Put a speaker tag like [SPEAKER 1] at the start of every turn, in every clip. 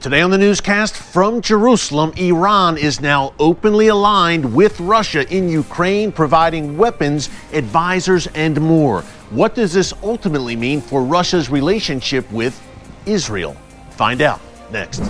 [SPEAKER 1] Today on the newscast from Jerusalem, Iran is now openly aligned with Russia in Ukraine, providing weapons, advisors, and more. What does this ultimately mean for Russia's relationship with Israel? Find out next.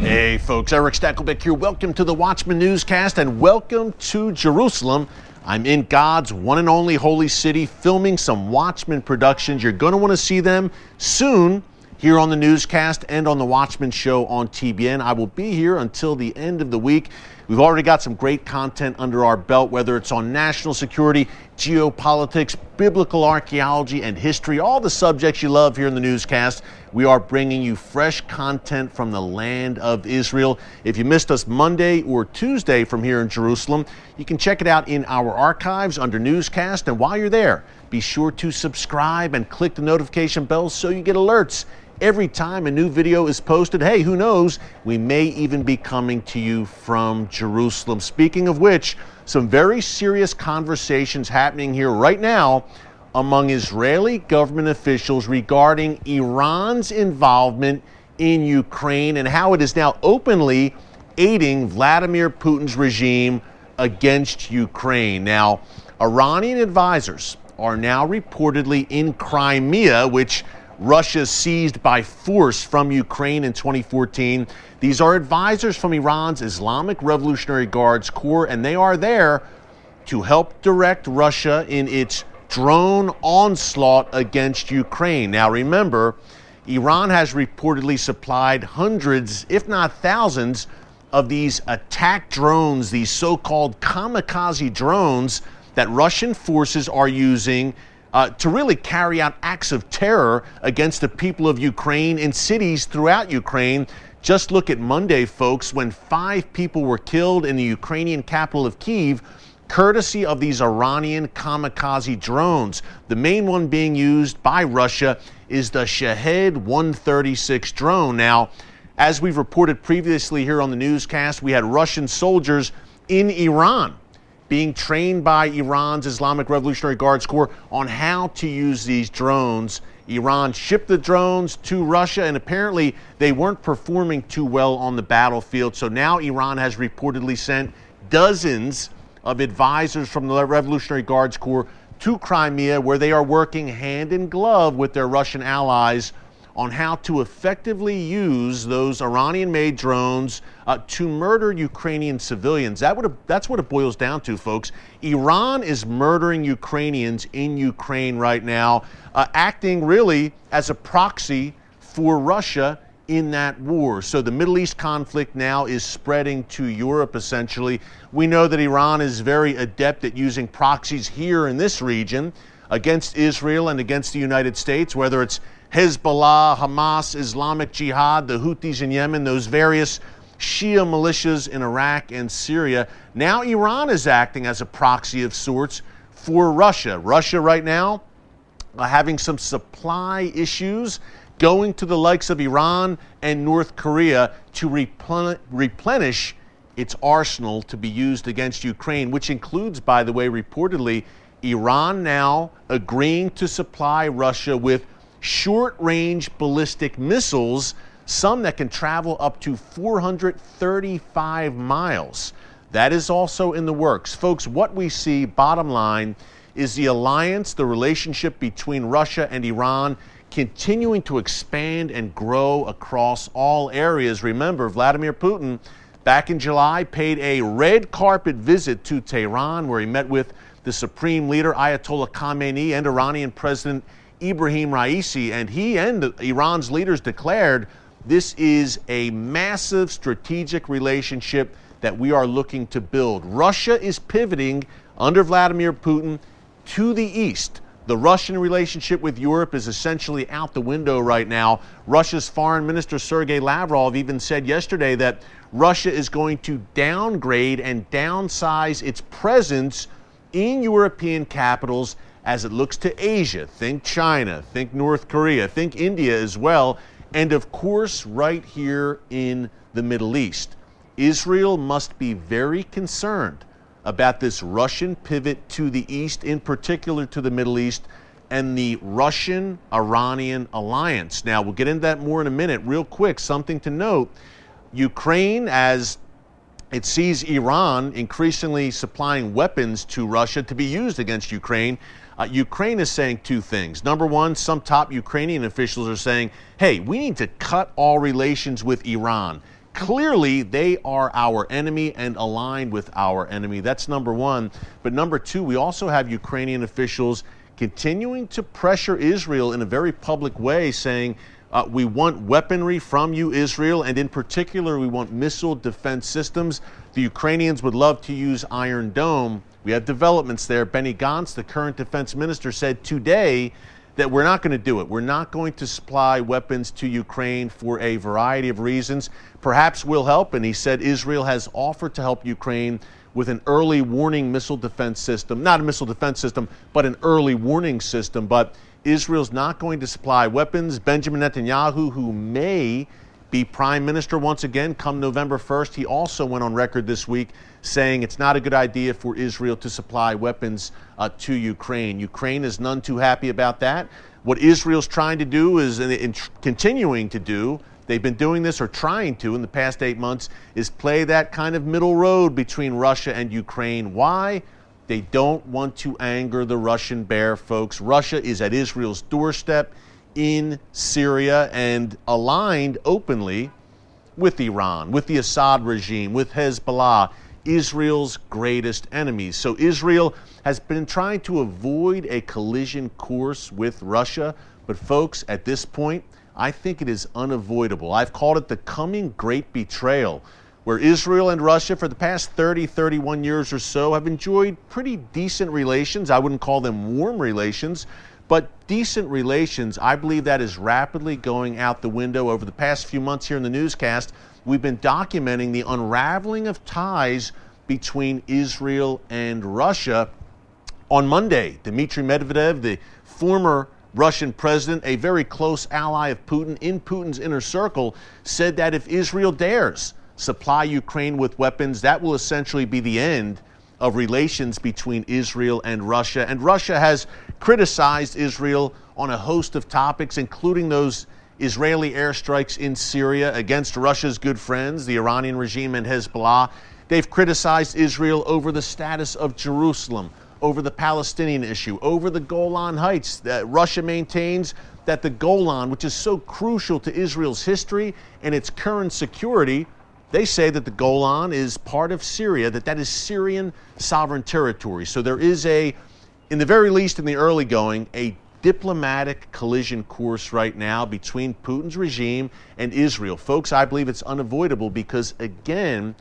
[SPEAKER 1] Hey, folks, Erick Stakelbeck here. Welcome to the Watchman Newscast and welcome to Jerusalem. I'm in God's one and only holy city filming some Watchman productions. You're going to want to see them soon here on the newscast and on the Watchman show on TBN. I will be here until the end of the week. We've already got some great content under our belt, whether it's on national security, geopolitics, biblical archaeology, and history, all the subjects you love here in the newscast. We are bringing you fresh content from the land of Israel. If you missed us Monday or Tuesday from here in Jerusalem, you can check it out in our archives under newscast. And while you're there, be sure to subscribe and click the notification bell so you get alerts every time a new video is posted. Hey, who knows? We may even be coming to you from Jerusalem. Speaking of which, some very serious conversations happening here right now among Israeli government officials regarding Iran's involvement in Ukraine and how it is now openly aiding Vladimir Putin's regime against Ukraine. Now, Iranian advisors are now reportedly in Crimea, which Russia seized by force from Ukraine in 2014. These are advisors from Iran's Islamic Revolutionary Guards Corps, and they are there to help direct Russia in its drone onslaught against Ukraine. Now, remember, Iran has reportedly supplied hundreds, if not thousands, of these attack drones, these so called kamikaze drones that Russian forces are using uh, to really carry out acts of terror against the people of Ukraine in cities throughout Ukraine. Just look at Monday, folks, when five people were killed in the Ukrainian capital of Kiev, courtesy of these Iranian kamikaze drones. The main one being used by Russia is the Shahed 136 drone. Now, as we've reported previously here on the newscast, we had Russian soldiers in Iran being trained by Iran's Islamic Revolutionary Guards Corps on how to use these drones. Iran shipped the drones to Russia, and apparently they weren't performing too well on the battlefield. So now Iran has reportedly sent dozens of advisors from the Revolutionary Guards Corps to Crimea, where they are working hand in glove with their Russian allies on how to effectively use those Iranian made drones uh, to murder Ukrainian civilians. That would that's what it boils down to, folks. Iran is murdering Ukrainians in Ukraine right now, uh, acting really as a proxy for Russia in that war. So the Middle East conflict now is spreading to Europe essentially. We know that Iran is very adept at using proxies here in this region against Israel and against the United States, whether it's Hezbollah, Hamas, Islamic Jihad, the Houthis in Yemen, those various Shia militias in Iraq and Syria. Now Iran is acting as a proxy of sorts for Russia. Russia right now uh, having some supply issues going to the likes of Iran and North Korea to replen- replenish its arsenal to be used against Ukraine, which includes, by the way, reportedly, Iran now agreeing to supply Russia with short range ballistic missiles, some that can travel up to 435 miles. That is also in the works. Folks, what we see, bottom line, is the alliance, the relationship between Russia and Iran continuing to expand and grow across all areas. Remember, Vladimir Putin back in July paid a red carpet visit to Tehran where he met with the supreme leader Ayatollah Khamenei and Iranian President Ibrahim Raisi, and he and Iran's leaders declared this is a massive strategic relationship that we are looking to build. Russia is pivoting under Vladimir Putin to the east. The Russian relationship with Europe is essentially out the window right now. Russia's Foreign Minister Sergei Lavrov even said yesterday that Russia is going to downgrade and downsize its presence in European capitals as it looks to Asia. Think China, think North Korea, think India as well, and of course, right here in the Middle East. Israel must be very concerned about this Russian pivot to the east, in particular to the Middle East, and the Russian Iranian alliance. Now, we'll get into that more in a minute. Real quick, something to note Ukraine, as it sees Iran increasingly supplying weapons to Russia to be used against Ukraine. Uh, Ukraine is saying two things. Number one, some top Ukrainian officials are saying, hey, we need to cut all relations with Iran. Clearly, they are our enemy and aligned with our enemy. That's number one. But number two, we also have Ukrainian officials continuing to pressure Israel in a very public way, saying, uh, we want weaponry from you, Israel, and in particular, we want missile defense systems. The Ukrainians would love to use Iron Dome. We have developments there. Benny Gantz, the current defense minister, said today that we're not going to do it. We're not going to supply weapons to Ukraine for a variety of reasons. Perhaps we'll help. And he said Israel has offered to help Ukraine with an early warning missile defense system, not a missile defense system, but an early warning system. But Israel's not going to supply weapons. Benjamin Netanyahu, who may be prime minister once again come November 1st, he also went on record this week saying it's not a good idea for Israel to supply weapons uh, to Ukraine. Ukraine is none too happy about that. What Israel's trying to do is, and continuing to do, they've been doing this or trying to in the past eight months, is play that kind of middle road between Russia and Ukraine. Why? They don't want to anger the Russian bear, folks. Russia is at Israel's doorstep in Syria and aligned openly with Iran, with the Assad regime, with Hezbollah, Israel's greatest enemies. So Israel has been trying to avoid a collision course with Russia, but folks, at this point, I think it is unavoidable. I've called it the coming great betrayal where Israel and Russia, for the past 30, 31 years or so, have enjoyed pretty decent relations. I wouldn't call them warm relations, but decent relations. I believe that is rapidly going out the window. Over the past few months here in the newscast, we've been documenting the unraveling of ties between Israel and Russia. On Monday, Dmitry Medvedev, the former Russian president, a very close ally of Putin in Putin's inner circle, said that if Israel dares supply Ukraine with weapons, that will essentially be the end of relations between Israel and Russia. And Russia has criticized Israel on a host of topics, including those Israeli airstrikes in Syria against Russia's good friends, the Iranian regime and Hezbollah. They've criticized Israel over the status of Jerusalem, over the Palestinian issue, over the Golan Heights. That Russia maintains that the Golan, which is so crucial to Israel's history and its current security, they say that the Golan is part of Syria, that that is Syrian sovereign territory. So there is a, in the very least in the early going, a diplomatic collision course right now between Putin's regime and Israel. Folks, I believe it's unavoidable because, again,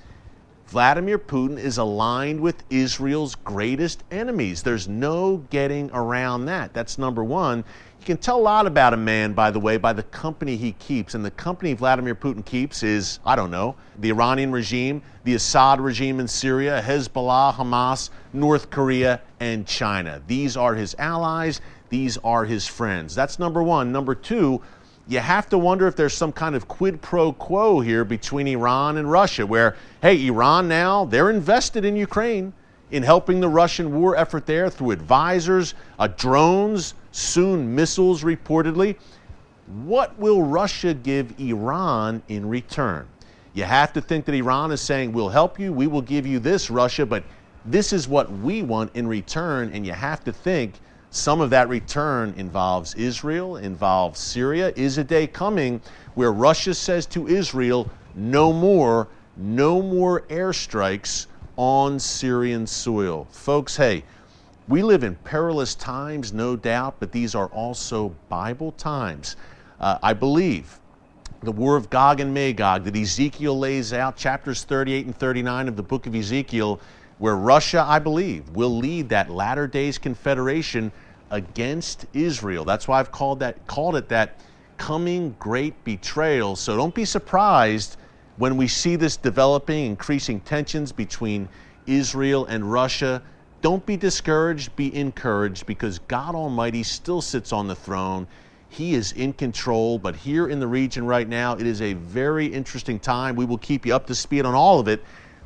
[SPEAKER 1] Vladimir Putin is aligned with Israel's greatest enemies. There's no getting around that. That's number one. You can tell a lot about a man, by the way, by the company he keeps. And the company Vladimir Putin keeps is, I don't know, the Iranian regime, the Assad regime in Syria, Hezbollah, Hamas, North Korea, and China. These are his allies. These are his friends. That's number one. Number two, you have to wonder if there's some kind of quid pro quo here between Iran and Russia, where, hey, Iran now, they're invested in Ukraine in helping the Russian war effort there through advisors, uh, drones, soon missiles reportedly. What will Russia give Iran in return? You have to think that Iran is saying, We'll help you, we will give you this, Russia, but this is what we want in return. And you have to think some of that return involves Israel, involves Syria. Is a day coming where Russia says to Israel, no more, no more airstrikes on Syrian soil. Folks, hey, we live in perilous times, no doubt, but these are also Bible times. Uh, I believe the war of Gog and Magog that Ezekiel lays out, chapters 38 and 39 of the book of Ezekiel, where Russia, I believe, will lead that latter days confederation against Israel. That's why I've called that called it that coming great betrayal. So don't be surprised when we see this developing, increasing tensions between Israel and Russia. Don't be discouraged, be encouraged because God Almighty still sits on the throne. He is in control, but here in the region right now, it is a very interesting time. We will keep you up to speed on all of it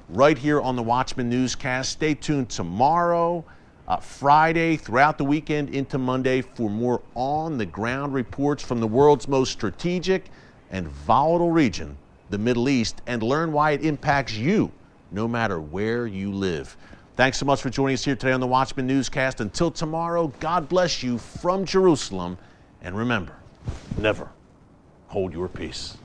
[SPEAKER 1] right here on the Watchman Newscast. Stay tuned tomorrow, uh, Friday, throughout the weekend into Monday for more on the ground reports from the world's most strategic and volatile region, the Middle East, and learn why it impacts you no matter where you live. Thanks so much for joining us here today on the Watchman Newscast. Until tomorrow, God bless you from Jerusalem. And remember, never hold your peace.